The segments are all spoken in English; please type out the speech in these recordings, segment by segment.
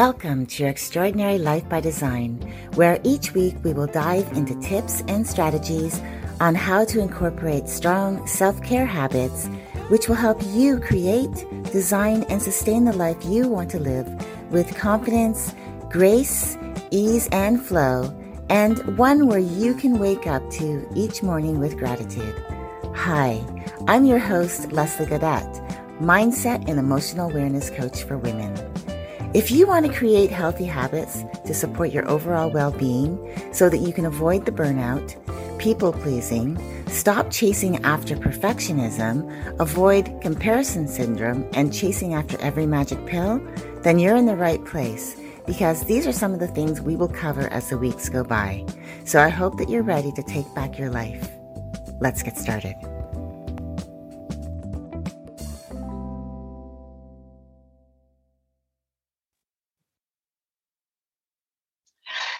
Welcome to your Extraordinary Life by Design, where each week we will dive into tips and strategies on how to incorporate strong self care habits which will help you create, design, and sustain the life you want to live with confidence, grace, ease, and flow, and one where you can wake up to each morning with gratitude. Hi, I'm your host, Leslie Gaudette, Mindset and Emotional Awareness Coach for Women. If you want to create healthy habits to support your overall well being so that you can avoid the burnout, people pleasing, stop chasing after perfectionism, avoid comparison syndrome, and chasing after every magic pill, then you're in the right place because these are some of the things we will cover as the weeks go by. So I hope that you're ready to take back your life. Let's get started.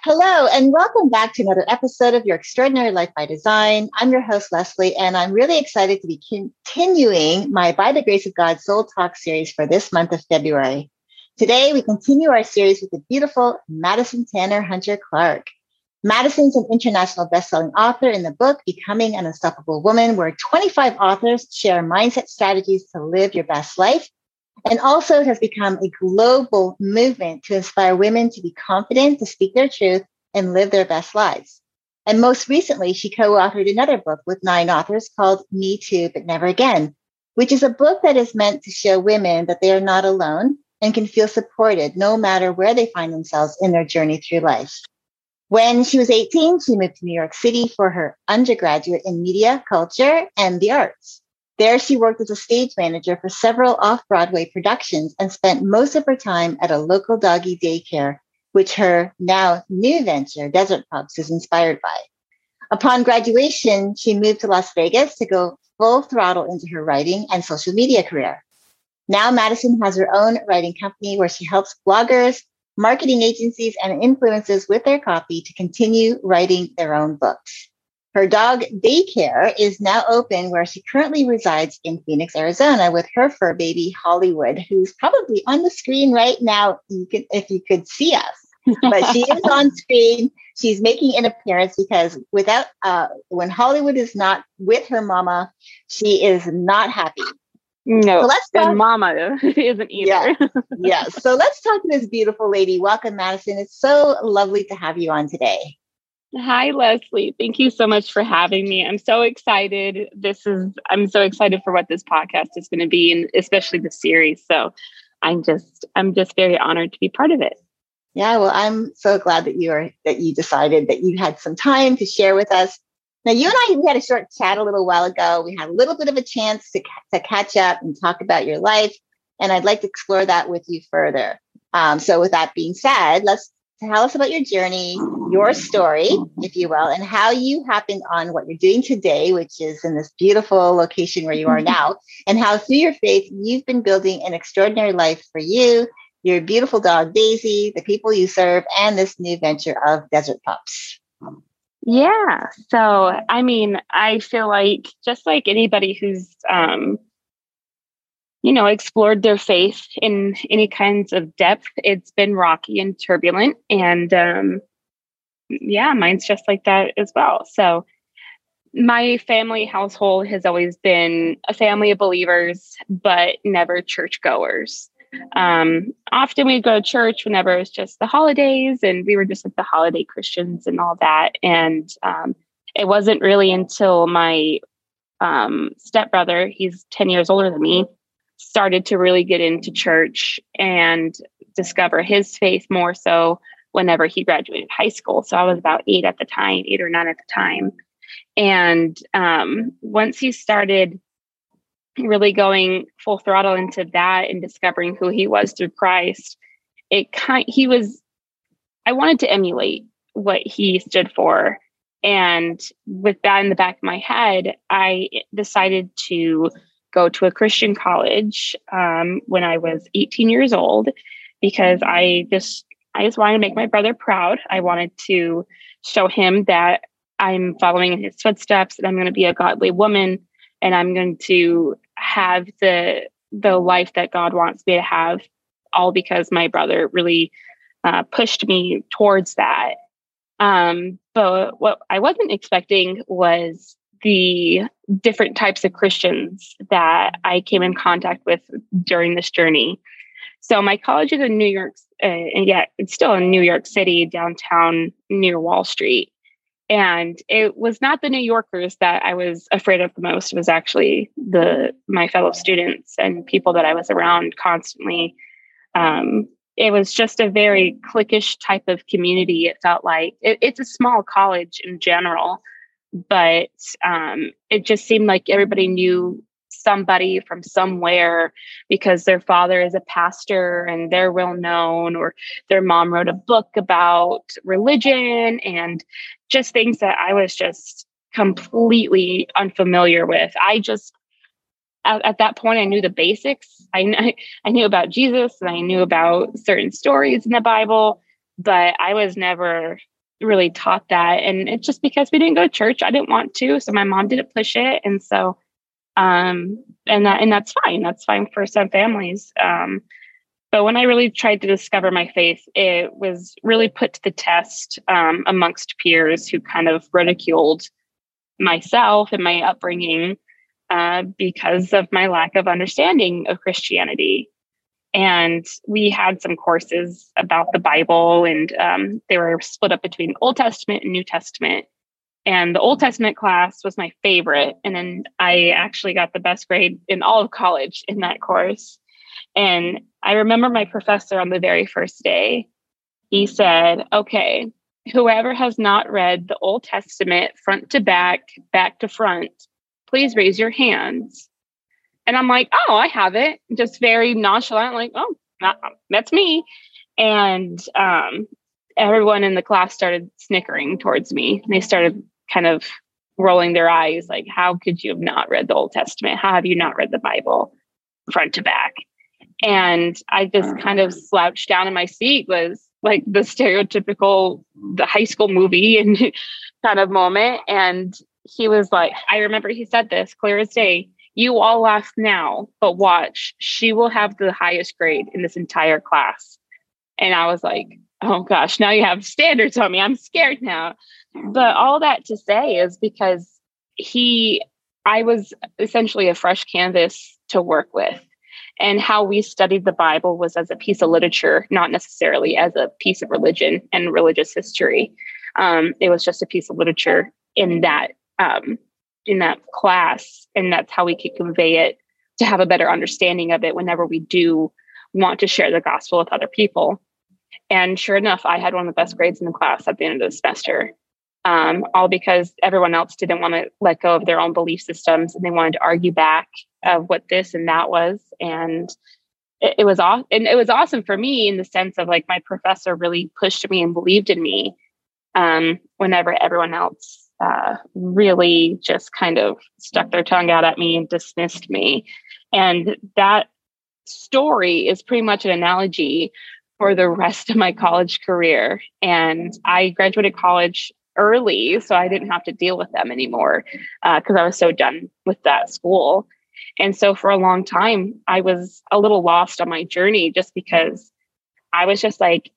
Hello, and welcome back to another episode of Your Extraordinary Life by Design. I'm your host, Leslie, and I'm really excited to be continuing my By the Grace of God Soul Talk series for this month of February. Today, we continue our series with the beautiful Madison Tanner Hunter Clark. Madison's an international best-selling author in the book Becoming an Unstoppable Woman, where 25 authors share mindset strategies to live your best life and also it has become a global movement to inspire women to be confident, to speak their truth, and live their best lives. And most recently, she co authored another book with nine authors called Me Too, But Never Again, which is a book that is meant to show women that they are not alone and can feel supported no matter where they find themselves in their journey through life. When she was 18, she moved to New York City for her undergraduate in media, culture, and the arts. There, she worked as a stage manager for several off Broadway productions and spent most of her time at a local doggy daycare, which her now new venture, Desert Pups, is inspired by. Upon graduation, she moved to Las Vegas to go full throttle into her writing and social media career. Now, Madison has her own writing company where she helps bloggers, marketing agencies, and influencers with their copy to continue writing their own books. Her dog daycare is now open where she currently resides in Phoenix, Arizona with her fur baby Hollywood, who's probably on the screen right now you could, if you could see us. but she is on screen. She's making an appearance because without uh, when Hollywood is not with her mama, she is not happy. No, so let's talk, and mama isn't either. Yeah, yeah. So let's talk to this beautiful lady. Welcome, Madison. It's so lovely to have you on today. Hi, Leslie. Thank you so much for having me. I'm so excited. This is, I'm so excited for what this podcast is going to be, and especially the series. So I'm just, I'm just very honored to be part of it. Yeah, well, I'm so glad that you are, that you decided that you had some time to share with us. Now, you and I, we had a short chat a little while ago. We had a little bit of a chance to, to catch up and talk about your life. And I'd like to explore that with you further. Um, so, with that being said, let's tell us about your journey, your story, if you will, and how you happened on what you're doing today, which is in this beautiful location where you are now, and how through your faith, you've been building an extraordinary life for you, your beautiful dog, Daisy, the people you serve, and this new venture of Desert Pups. Yeah. So, I mean, I feel like just like anybody who's, um, you know, explored their faith in any kinds of depth. It's been rocky and turbulent. And um, yeah, mine's just like that as well. So, my family household has always been a family of believers, but never churchgoers. Um, often we'd go to church whenever it's just the holidays, and we were just like the holiday Christians and all that. And um, it wasn't really until my um, stepbrother, he's 10 years older than me, started to really get into church and discover his faith more so whenever he graduated high school. So I was about eight at the time, eight or nine at the time. And um, once he started really going full throttle into that and discovering who he was through Christ, it kind he was I wanted to emulate what he stood for. And with that in the back of my head, I decided to go to a Christian college um, when I was 18 years old because I just I just wanted to make my brother proud. I wanted to show him that I'm following in his footsteps and I'm going to be a godly woman and I'm going to have the the life that God wants me to have all because my brother really uh, pushed me towards that. Um, but what I wasn't expecting was the different types of Christians that I came in contact with during this journey. So my college is in New York, uh, and yeah, it's still in New York City, downtown near Wall Street. And it was not the New Yorkers that I was afraid of the most. It was actually the my fellow students and people that I was around constantly. Um, it was just a very cliquish type of community. It felt like it, it's a small college in general, but um, it just seemed like everybody knew somebody from somewhere because their father is a pastor and they're well known, or their mom wrote a book about religion and just things that I was just completely unfamiliar with. I just at, at, that point, I knew the basics. I, I knew about Jesus and I knew about certain stories in the Bible, but I was never really taught that. And it's just because we didn't go to church, I didn't want to. So my mom didn't push it. And so, um, and that, and that's fine. That's fine for some families. Um, but when I really tried to discover my faith, it was really put to the test um, amongst peers who kind of ridiculed myself and my upbringing uh, because of my lack of understanding of Christianity. And we had some courses about the Bible, and um, they were split up between Old Testament and New Testament. And the Old Testament class was my favorite. And then I actually got the best grade in all of college in that course. And I remember my professor on the very first day, he said, Okay, whoever has not read the Old Testament front to back, back to front, please raise your hands. And I'm like, oh, I have it. Just very nonchalant, like, oh, that's me. And um, everyone in the class started snickering towards me. They started kind of rolling their eyes, like, how could you have not read the Old Testament? How have you not read the Bible front to back? And I just kind of slouched down in my seat, was like the stereotypical the high school movie and kind of moment. And he was like, I remember he said this clear as day. You all laugh now, but watch, she will have the highest grade in this entire class. And I was like, oh gosh, now you have standards on me. I'm scared now. But all that to say is because he, I was essentially a fresh canvas to work with. And how we studied the Bible was as a piece of literature, not necessarily as a piece of religion and religious history. Um, it was just a piece of literature in that um, in that class, and that's how we could convey it to have a better understanding of it whenever we do want to share the gospel with other people. And sure enough, I had one of the best grades in the class at the end of the semester. Um, all because everyone else didn't want to let go of their own belief systems and they wanted to argue back of what this and that was. And it, it was awesome. And it was awesome for me in the sense of like my professor really pushed me and believed in me um, whenever everyone else uh, really just kind of stuck their tongue out at me and dismissed me. And that story is pretty much an analogy for the rest of my college career. And I graduated college early, so I didn't have to deal with them anymore because uh, I was so done with that school. And so for a long time, I was a little lost on my journey just because I was just like,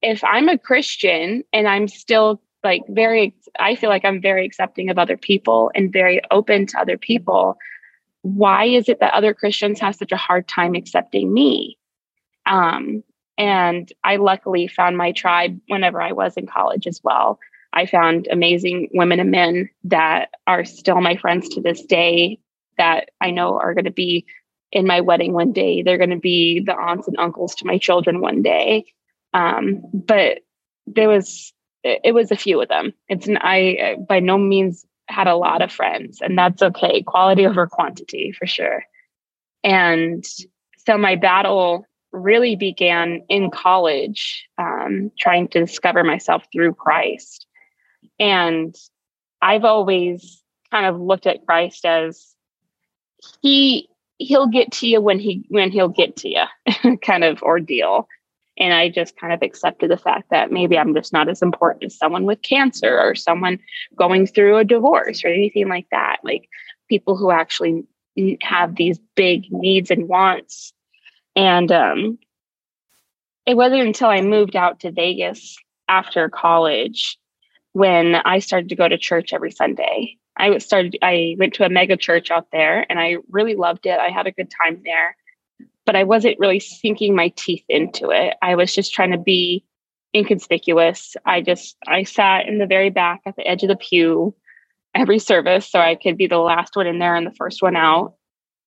if I'm a Christian and I'm still like very i feel like i'm very accepting of other people and very open to other people. Why is it that other christians have such a hard time accepting me? Um, and i luckily found my tribe whenever i was in college as well. I found amazing women and men that are still my friends to this day that i know are going to be in my wedding one day. They're going to be the aunts and uncles to my children one day. Um, but there was it, was a few of them. It's an, I by no means had a lot of friends, and that's okay. Quality over quantity for sure. And so my battle really began in college. Um, trying to discover myself through Christ. And I've always kind of looked at Christ as he he'll get to you when he when he'll get to you kind of ordeal and i just kind of accepted the fact that maybe i'm just not as important as someone with cancer or someone going through a divorce or anything like that. Like people who actually have these big needs and wants. And um, it wasn't until i moved out to vegas after college when i started to go to church every sunday. I started, I went to a mega church out there and I really loved it. I had a good time there, but I wasn't really sinking my teeth into it. I was just trying to be inconspicuous. I just, I sat in the very back at the edge of the pew every service so I could be the last one in there and the first one out.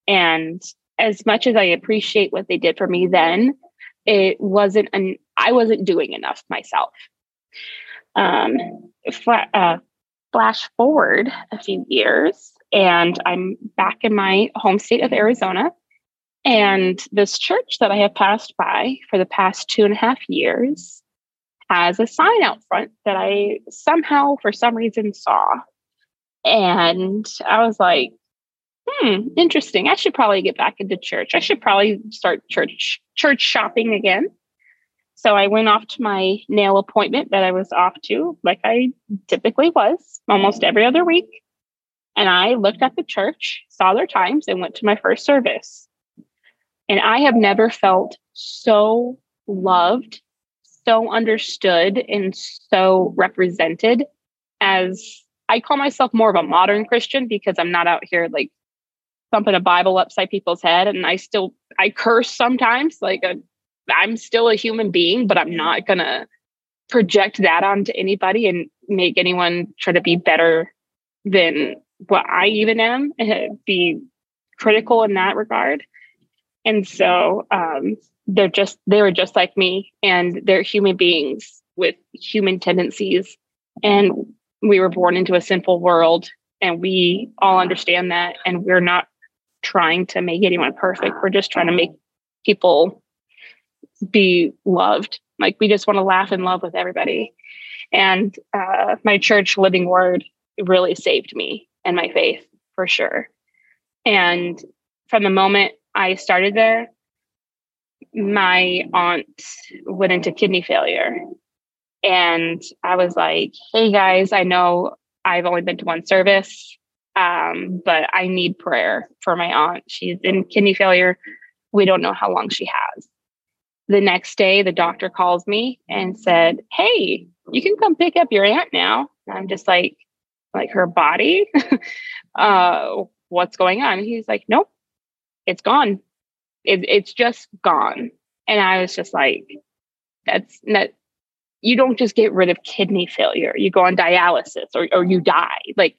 And as much as I appreciate what they did for me then, it wasn't an I wasn't doing enough myself. Um, uh, flash forward a few years and I'm back in my home state of Arizona. And this church that I have passed by for the past two and a half years has a sign out front that I somehow, for some reason, saw. And I was like, hmm, interesting. I should probably get back into church. I should probably start church church shopping again. So I went off to my nail appointment that I was off to, like I typically was almost every other week. And I looked at the church, saw their times, and went to my first service. And I have never felt so loved, so understood, and so represented as I call myself more of a modern Christian because I'm not out here like thumping a Bible upside people's head. And I still, I curse sometimes, like a I'm still a human being, but I'm not going to project that onto anybody and make anyone try to be better than what I even am, and be critical in that regard. And so um, they're just, they were just like me, and they're human beings with human tendencies. And we were born into a sinful world, and we all understand that. And we're not trying to make anyone perfect. We're just trying to make people be loved. Like we just want to laugh and love with everybody. And uh, my church living word really saved me and my faith for sure. And from the moment I started there, my aunt went into kidney failure. And I was like, hey guys, I know I've only been to one service, um, but I need prayer for my aunt. She's in kidney failure. We don't know how long she has the next day the doctor calls me and said hey you can come pick up your aunt now and i'm just like like her body uh what's going on he's like nope it's gone it, it's just gone and i was just like that's not you don't just get rid of kidney failure you go on dialysis or, or you die like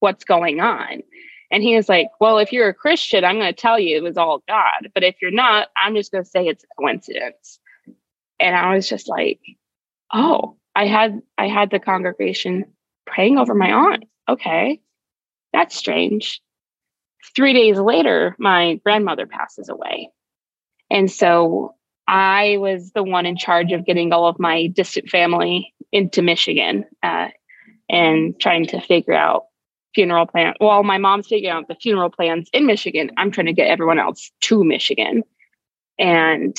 what's going on and he was like, Well, if you're a Christian, I'm going to tell you it was all God. But if you're not, I'm just going to say it's a coincidence. And I was just like, Oh, I had I had the congregation praying over my aunt. Okay. That's strange. Three days later, my grandmother passes away. And so I was the one in charge of getting all of my distant family into Michigan uh, and trying to figure out funeral plan. Well, my mom's figuring out the funeral plans in Michigan. I'm trying to get everyone else to Michigan and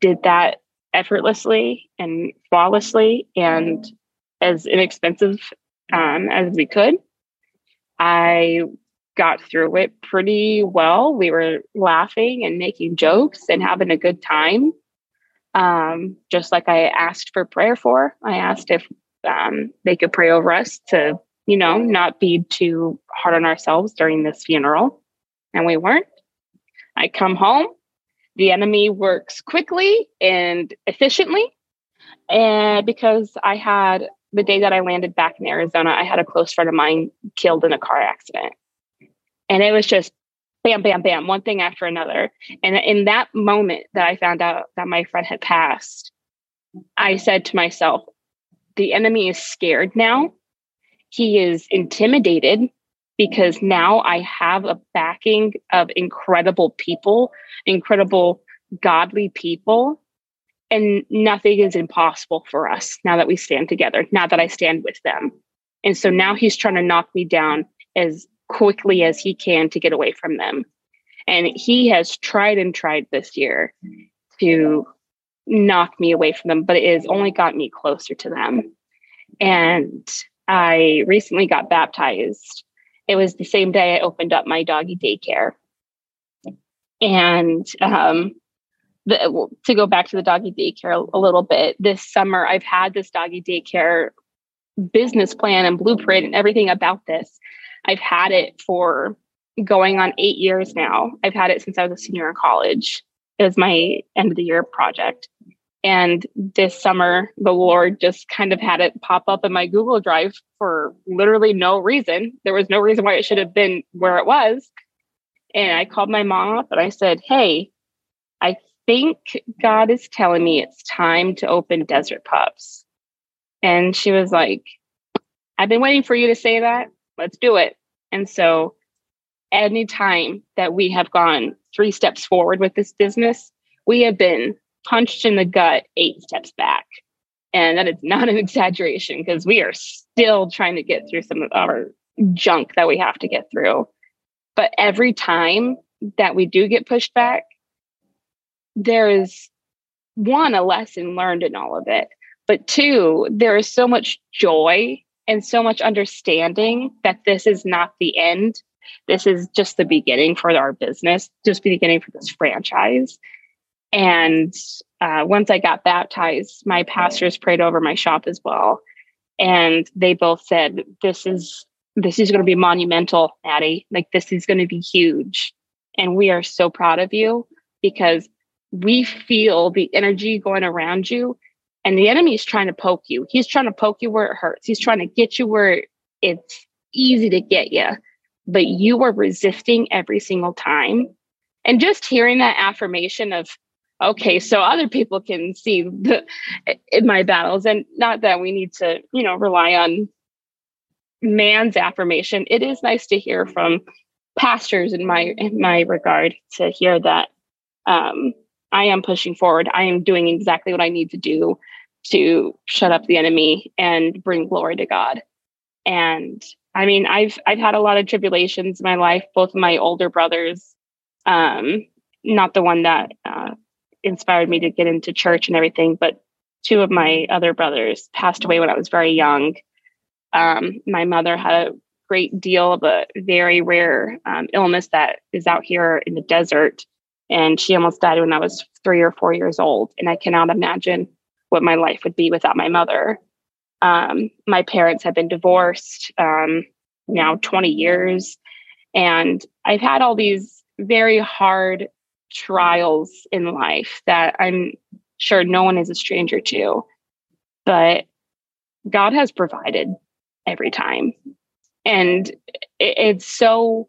did that effortlessly and flawlessly and as inexpensive um, as we could. I got through it pretty well. We were laughing and making jokes and having a good time. Um, just like I asked for prayer for, I asked if um, they could pray over us to you know, not be too hard on ourselves during this funeral. And we weren't. I come home. The enemy works quickly and efficiently. And because I had the day that I landed back in Arizona, I had a close friend of mine killed in a car accident. And it was just bam, bam, bam, one thing after another. And in that moment that I found out that my friend had passed, I said to myself, the enemy is scared now he is intimidated because now I have a backing of incredible people, incredible godly people. and nothing is impossible for us now that we stand together, now that I stand with them. And so now he's trying to knock me down as quickly as he can to get away from them. And he has tried and tried this year to knock me away from them, but it has only got me closer to them. And I recently got baptized. It was the same day I opened up my doggy daycare. And um, the, to go back to the doggy daycare a, a little bit, this summer I've had this doggy daycare business plan and blueprint and everything about this. I've had it for going on eight years now. I've had it since I was a senior in college. It was my end of the year project. And this summer, the Lord just kind of had it pop up in my Google Drive for literally no reason. There was no reason why it should have been where it was. And I called my mom up and I said, Hey, I think God is telling me it's time to open Desert Pups. And she was like, I've been waiting for you to say that. Let's do it. And so, any time that we have gone three steps forward with this business, we have been punched in the gut eight steps back. And that is not an exaggeration because we are still trying to get through some of our junk that we have to get through. But every time that we do get pushed back, there is one, a lesson learned in all of it. But two, there is so much joy and so much understanding that this is not the end. This is just the beginning for our business, just the beginning for this franchise. And uh, once I got baptized, my pastors prayed over my shop as well, and they both said, "This is this is going to be monumental, Addie. Like this is going to be huge, and we are so proud of you because we feel the energy going around you, and the enemy is trying to poke you. He's trying to poke you where it hurts. He's trying to get you where it's easy to get you, but you are resisting every single time." And just hearing that affirmation of okay so other people can see the in my battles and not that we need to you know rely on man's affirmation it is nice to hear from pastors in my in my regard to hear that um, i am pushing forward i am doing exactly what i need to do to shut up the enemy and bring glory to god and i mean i've i've had a lot of tribulations in my life both my older brothers um not the one that uh, inspired me to get into church and everything. But two of my other brothers passed away when I was very young. Um, my mother had a great deal of a very rare um, illness that is out here in the desert. And she almost died when I was three or four years old. And I cannot imagine what my life would be without my mother. Um, my parents have been divorced um, now 20 years. And I've had all these very hard trials in life that I'm sure no one is a stranger to, but God has provided every time. And it's so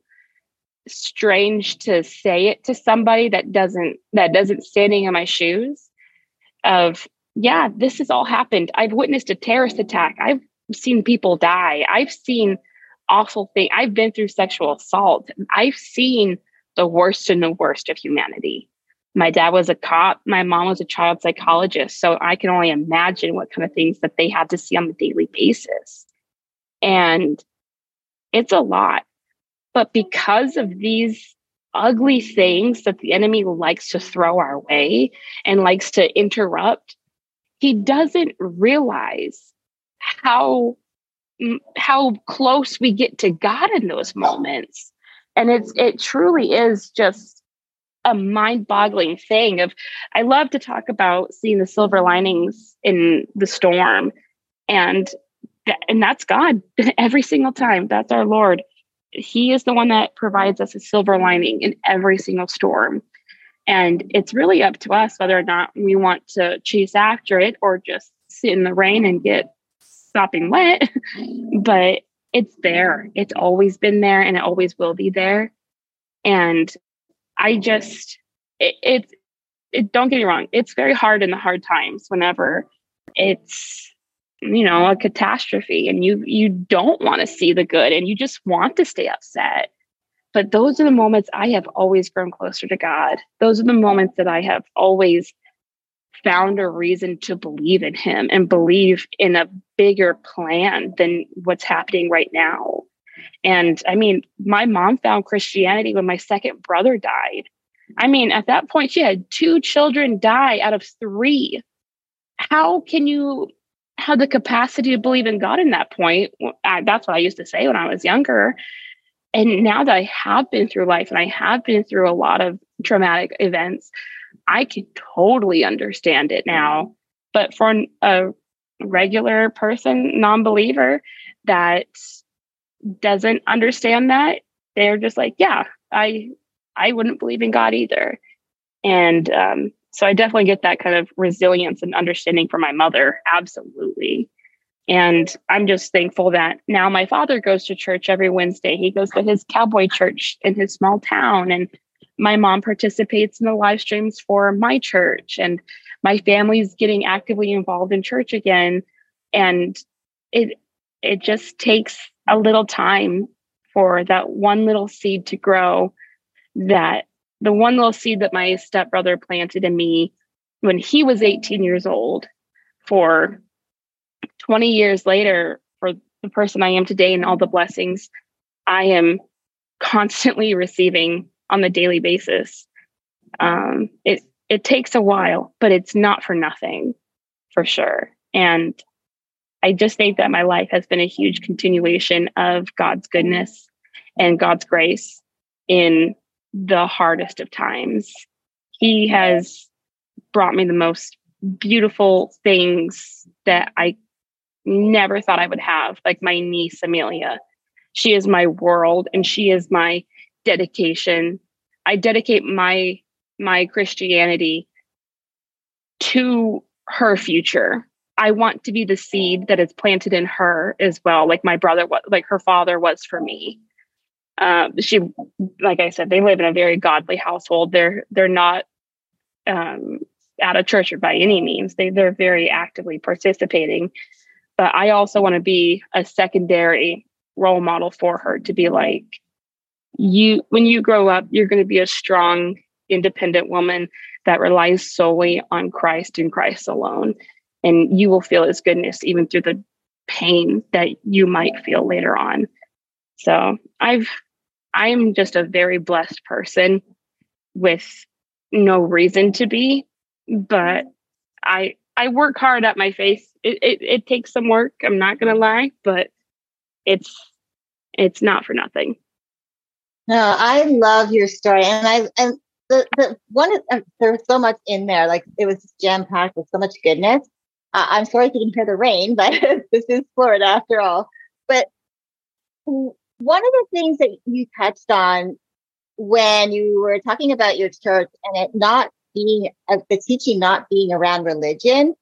strange to say it to somebody that doesn't that doesn't standing in my shoes of yeah this has all happened i've witnessed a terrorist attack i've seen people die i've seen awful things i've been through sexual assault i've seen the worst and the worst of humanity. My dad was a cop. My mom was a child psychologist. So I can only imagine what kind of things that they had to see on a daily basis. And it's a lot. But because of these ugly things that the enemy likes to throw our way and likes to interrupt, he doesn't realize how how close we get to God in those moments. And it's it truly is just a mind-boggling thing of i love to talk about seeing the silver linings in the storm and and that's god every single time. That's our lord. He is the one that provides us a silver lining in every single storm and it's really up to us whether or not we want to chase after it or just sit in the rain and get sopping wet but it's there. It's always been there and it always will be there. And I just, it, it, it, don't get me wrong, it's very hard in the hard times whenever it's, you know, a catastrophe and you, you don't want to see the good and you just want to stay upset. But those are the moments I have always grown closer to God. Those are the moments that I have always found a reason to believe in him and believe in a bigger plan than what's happening right now. And I mean, my mom found Christianity when my second brother died. I mean, at that point, she had two children die out of three. How can you have the capacity to believe in God in that point? That's what I used to say when I was younger. And now that I have been through life and I have been through a lot of traumatic events, I can totally understand it now. But for a regular person, non believer that doesn't understand that, they're just like, yeah, I I wouldn't believe in God either. And um, so I definitely get that kind of resilience and understanding from my mother. Absolutely. And I'm just thankful that now my father goes to church every Wednesday. He goes to his cowboy church in his small town. And my mom participates in the live streams for my church. And my family's getting actively involved in church again. And it it just takes a little time for that one little seed to grow that the one little seed that my stepbrother planted in me when he was 18 years old for 20 years later for the person I am today and all the blessings I am constantly receiving on the daily basis. Um, it it takes a while, but it's not for nothing, for sure. And I just think that my life has been a huge continuation of God's goodness and God's grace in the hardest of times. He has brought me the most beautiful things that I never thought I would have, like my niece, Amelia. She is my world and she is my dedication. I dedicate my my Christianity to her future. I want to be the seed that is planted in her as well, like my brother, what like her father was for me um, she like i said they live in a very godly household they're they're not um, out of church or by any means they they're very actively participating but i also want to be a secondary role model for her to be like you when you grow up you're going to be a strong independent woman that relies solely on christ and christ alone. And you will feel his goodness even through the pain that you might feel later on. So i've I'm just a very blessed person with no reason to be, but I I work hard at my face. It, it, it takes some work. I'm not gonna lie, but it's it's not for nothing. No, I love your story, and I and the the one uh, there's so much in there. Like it was jam packed with so much goodness. Uh, I'm sorry if you didn't hear the rain, but this is Florida after all. But one of the things that you touched on when you were talking about your church and it not being uh, the teaching not being around religion,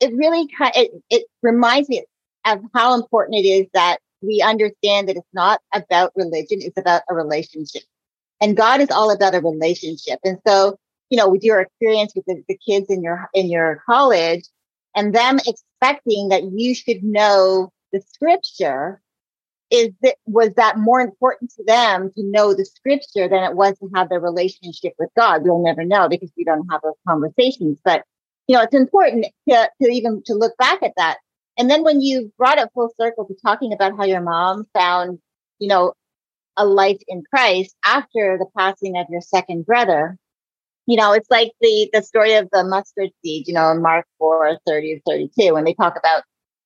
it really kind it, it reminds me of how important it is that we understand that it's not about religion, it's about a relationship. And God is all about a relationship. And so, you know, with your experience with the, the kids in your in your college and them expecting that you should know the scripture is that was that more important to them to know the scripture than it was to have their relationship with God? We'll never know because we don't have those conversations. But you know, it's important to, to even to look back at that. And then when you brought it full circle to talking about how your mom found, you know, a life in Christ after the passing of your second brother, you know, it's like the the story of the mustard seed, you know, in Mark 4, 30 to 32, when they talk about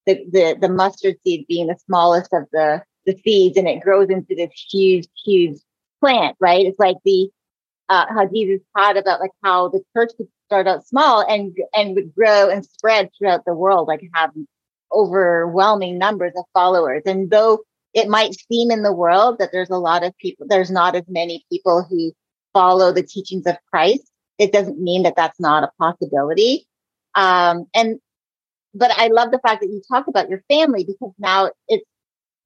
the, the, the mustard seed being the smallest of the, the seeds and it grows into this huge, huge plant, right? It's like the, uh, how Jesus taught about like how the church could start out small and, and would grow and spread throughout the world, like have overwhelming numbers of followers. And though it might seem in the world that there's a lot of people, there's not as many people who follow the teachings of Christ, it doesn't mean that that's not a possibility. Um, and but I love the fact that you talk about your family because now it's,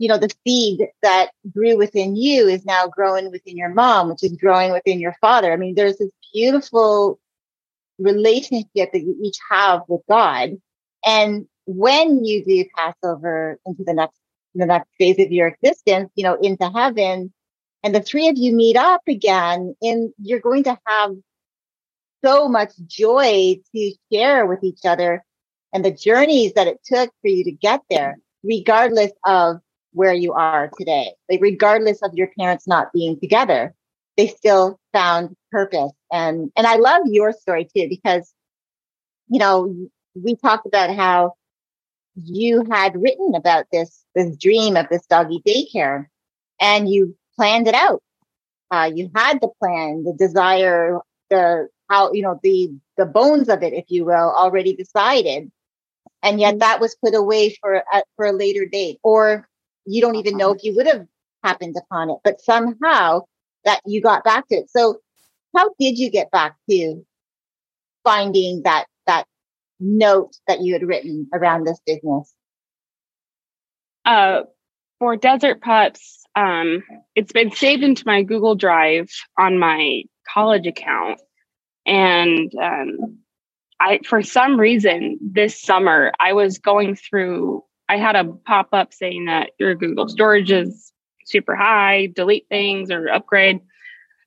you know, the seed that grew within you is now growing within your mom, which is growing within your father. I mean, there's this beautiful relationship that you each have with God. And when you do pass over into the next the next phase of your existence, you know, into heaven, and the three of you meet up again, and you're going to have so much joy to share with each other and the journeys that it took for you to get there, regardless of where you are today. Like regardless of your parents not being together, they still found purpose. And and I love your story too, because you know, we talked about how you had written about this this dream of this doggy daycare and you planned it out. Uh, you had the plan, the desire, the how you know the the bones of it, if you will, already decided, and yet that was put away for a, for a later date, or you don't even know if you would have happened upon it, but somehow that you got back to it. So, how did you get back to finding that that note that you had written around this business? Uh, for Desert Pups, um, it's been saved into my Google Drive on my college account, and um, I, for some reason, this summer I was going through. I had a pop up saying that your Google storage is super high, delete things or upgrade.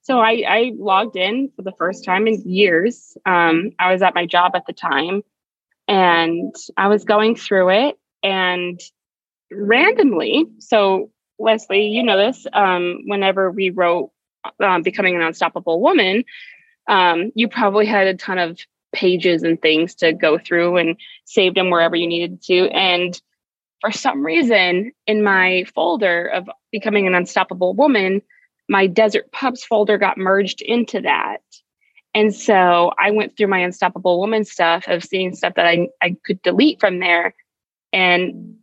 So I, I logged in for the first time in years. Um, I was at my job at the time, and I was going through it, and randomly, so Leslie, you know this. Um, whenever we wrote um, "Becoming an Unstoppable Woman," um, you probably had a ton of pages and things to go through and save them wherever you needed to. And for some reason, in my folder of "Becoming an Unstoppable Woman," my Desert Pups folder got merged into that. And so I went through my Unstoppable Woman stuff of seeing stuff that I, I could delete from there. And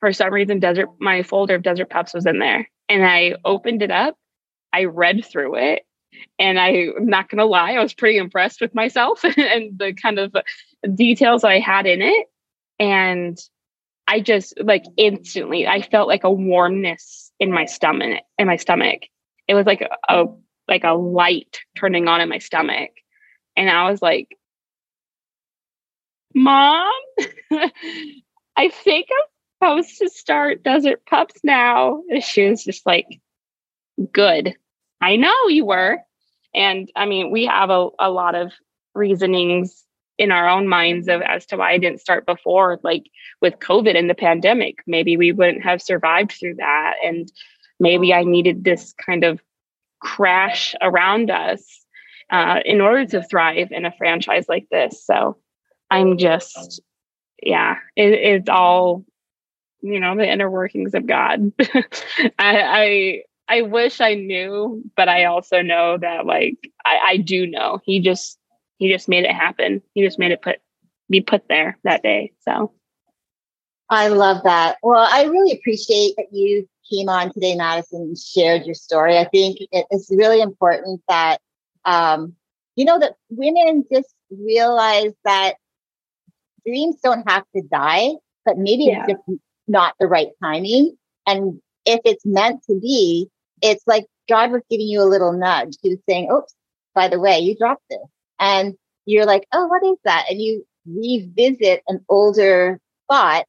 for some reason, Desert my folder of Desert Pups was in there. And I opened it up, I read through it, and I, I'm not gonna lie, I was pretty impressed with myself and the kind of details I had in it. And I just like instantly I felt like a warmness in my stomach in my stomach. It was like a, like a light turning on in my stomach. And I was like, Mom, I think I'm supposed to start Desert Pups now. And she was just like, Good. I know you were. And I mean, we have a, a lot of reasonings in our own minds of as to why I didn't start before, like with COVID and the pandemic. Maybe we wouldn't have survived through that. And maybe I needed this kind of crash around us uh, in order to thrive in a franchise like this. So I'm just, yeah, it, it's all, you know, the inner workings of God. I, I, I wish I knew, but I also know that like I, I do know. He just he just made it happen. He just made it put be put there that day. So I love that. Well, I really appreciate that you came on today, Madison, and shared your story. I think it is really important that, um, you know, that women just realize that dreams don't have to die, but maybe yeah. it's just not the right timing. And if it's meant to be, it's like God was giving you a little nudge. He was saying, oops, by the way, you dropped this. And you're like, oh, what is that? And you revisit an older thought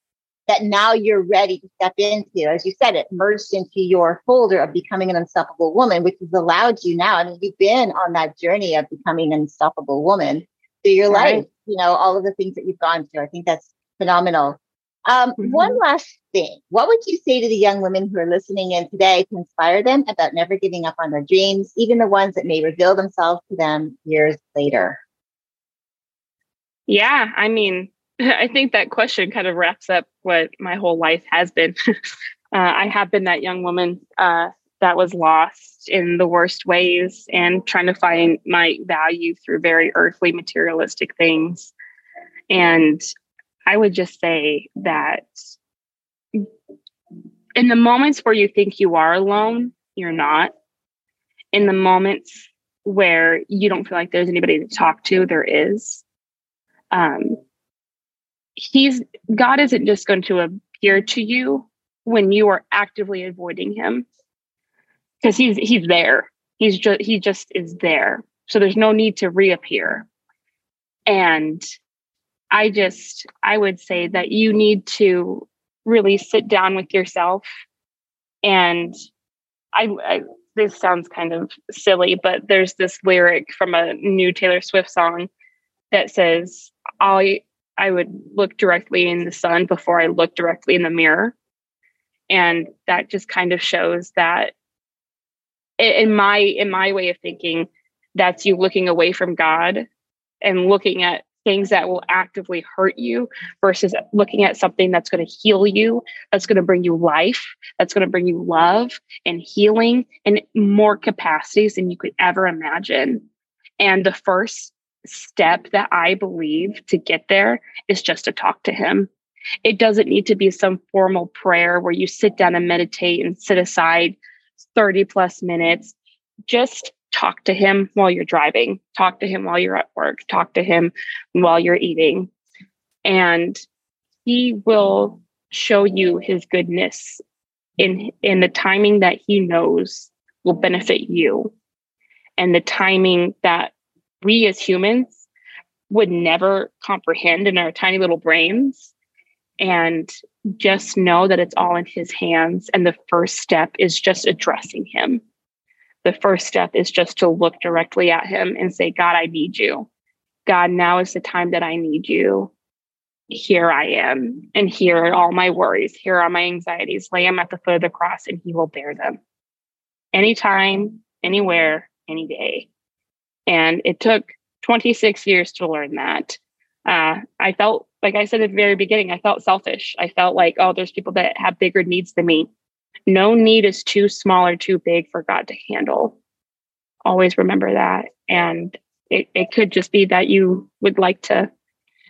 that now you're ready to step into. As you said, it merged into your folder of becoming an unstoppable woman, which has allowed you now. I mean, you've been on that journey of becoming an unstoppable woman through your right. life, you know, all of the things that you've gone through. I think that's phenomenal. Um, mm-hmm. One last thing. What would you say to the young women who are listening in today to inspire them about never giving up on their dreams, even the ones that may reveal themselves to them years later? Yeah, I mean, I think that question kind of wraps up what my whole life has been. uh, I have been that young woman uh, that was lost in the worst ways and trying to find my value through very earthly, materialistic things. And I would just say that in the moments where you think you are alone, you're not. In the moments where you don't feel like there's anybody to talk to, there is. Um, he's God isn't just going to appear to you when you are actively avoiding him because he's he's there. He's just he just is there. So there's no need to reappear. And I just I would say that you need to really sit down with yourself and I, I this sounds kind of silly, but there's this lyric from a new Taylor Swift song that says, I I would look directly in the sun before I look directly in the mirror. And that just kind of shows that in my in my way of thinking, that's you looking away from God and looking at things that will actively hurt you versus looking at something that's going to heal you, that's going to bring you life, that's going to bring you love and healing in more capacities than you could ever imagine. And the first step that I believe to get there is just to talk to him. It doesn't need to be some formal prayer where you sit down and meditate and sit aside 30 plus minutes. Just talk to him while you're driving, talk to him while you're at work, talk to him while you're eating. And he will show you his goodness in in the timing that he knows will benefit you. And the timing that we as humans would never comprehend in our tiny little brains. And just know that it's all in his hands. And the first step is just addressing him the first step is just to look directly at him and say, God, I need you. God, now is the time that I need you. Here I am. And here are all my worries. Here are my anxieties. Lay them at the foot of the cross and he will bear them. Anytime, anywhere, any day. And it took 26 years to learn that. Uh, I felt, like I said at the very beginning, I felt selfish. I felt like, oh, there's people that have bigger needs than me no need is too small or too big for God to handle. Always remember that. And it, it could just be that you would like to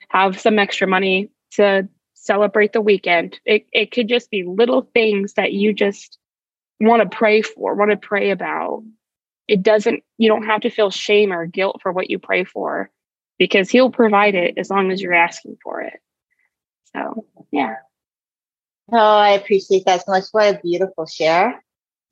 have some extra money to celebrate the weekend. It, it could just be little things that you just want to pray for, want to pray about. It doesn't, you don't have to feel shame or guilt for what you pray for because He'll provide it as long as you're asking for it. So, yeah. Oh, I appreciate that so much. What a beautiful share.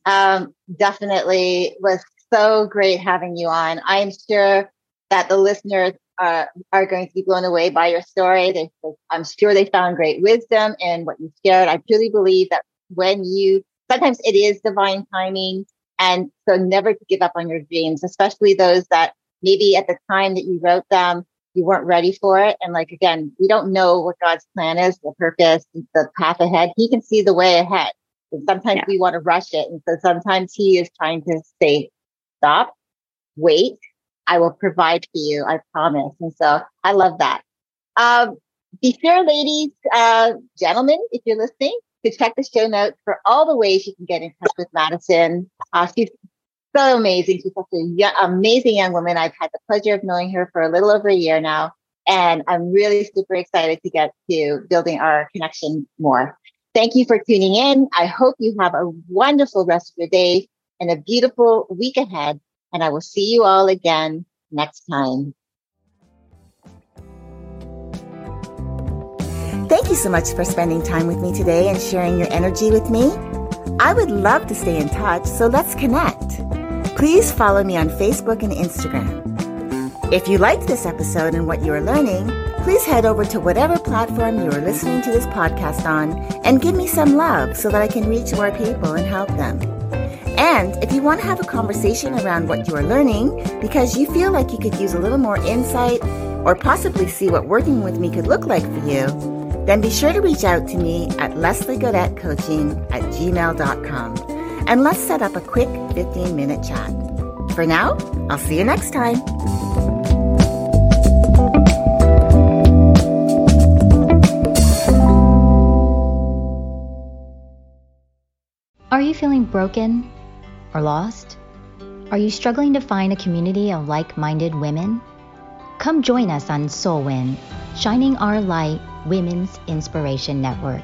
Um, definitely was so great having you on. I'm sure that the listeners are, are going to be blown away by your story. They, I'm sure they found great wisdom in what you shared. I truly believe that when you, sometimes it is divine timing. And so never to give up on your dreams, especially those that maybe at the time that you wrote them, you weren't ready for it. And like, again, we don't know what God's plan is, the purpose, the path ahead. He can see the way ahead. And sometimes yeah. we want to rush it. And so sometimes he is trying to say, stop, wait, I will provide for you. I promise. And so I love that. Um, be sure, ladies, uh, gentlemen, if you're listening, to check the show notes for all the ways you can get in touch with Madison. Uh, she's so amazing. She's such an amazing young woman. I've had the pleasure of knowing her for a little over a year now. And I'm really super excited to get to building our connection more. Thank you for tuning in. I hope you have a wonderful rest of your day and a beautiful week ahead. And I will see you all again next time. Thank you so much for spending time with me today and sharing your energy with me. I would love to stay in touch, so let's connect. Please follow me on Facebook and Instagram. If you liked this episode and what you are learning, please head over to whatever platform you are listening to this podcast on and give me some love so that I can reach more people and help them. And if you want to have a conversation around what you are learning because you feel like you could use a little more insight or possibly see what working with me could look like for you, then be sure to reach out to me at lesliegodettecoaching at gmail.com and let's set up a quick 15 minute chat. For now, I'll see you next time. Are you feeling broken or lost? Are you struggling to find a community of like minded women? Come join us on Solwin, Shining Our Light Women's Inspiration Network.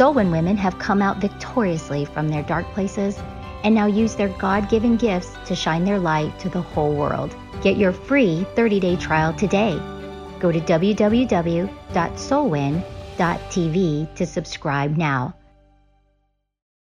Solwin women have come out victoriously from their dark places and now use their God given gifts to shine their light to the whole world. Get your free 30 day trial today. Go to www.solwin.tv to subscribe now.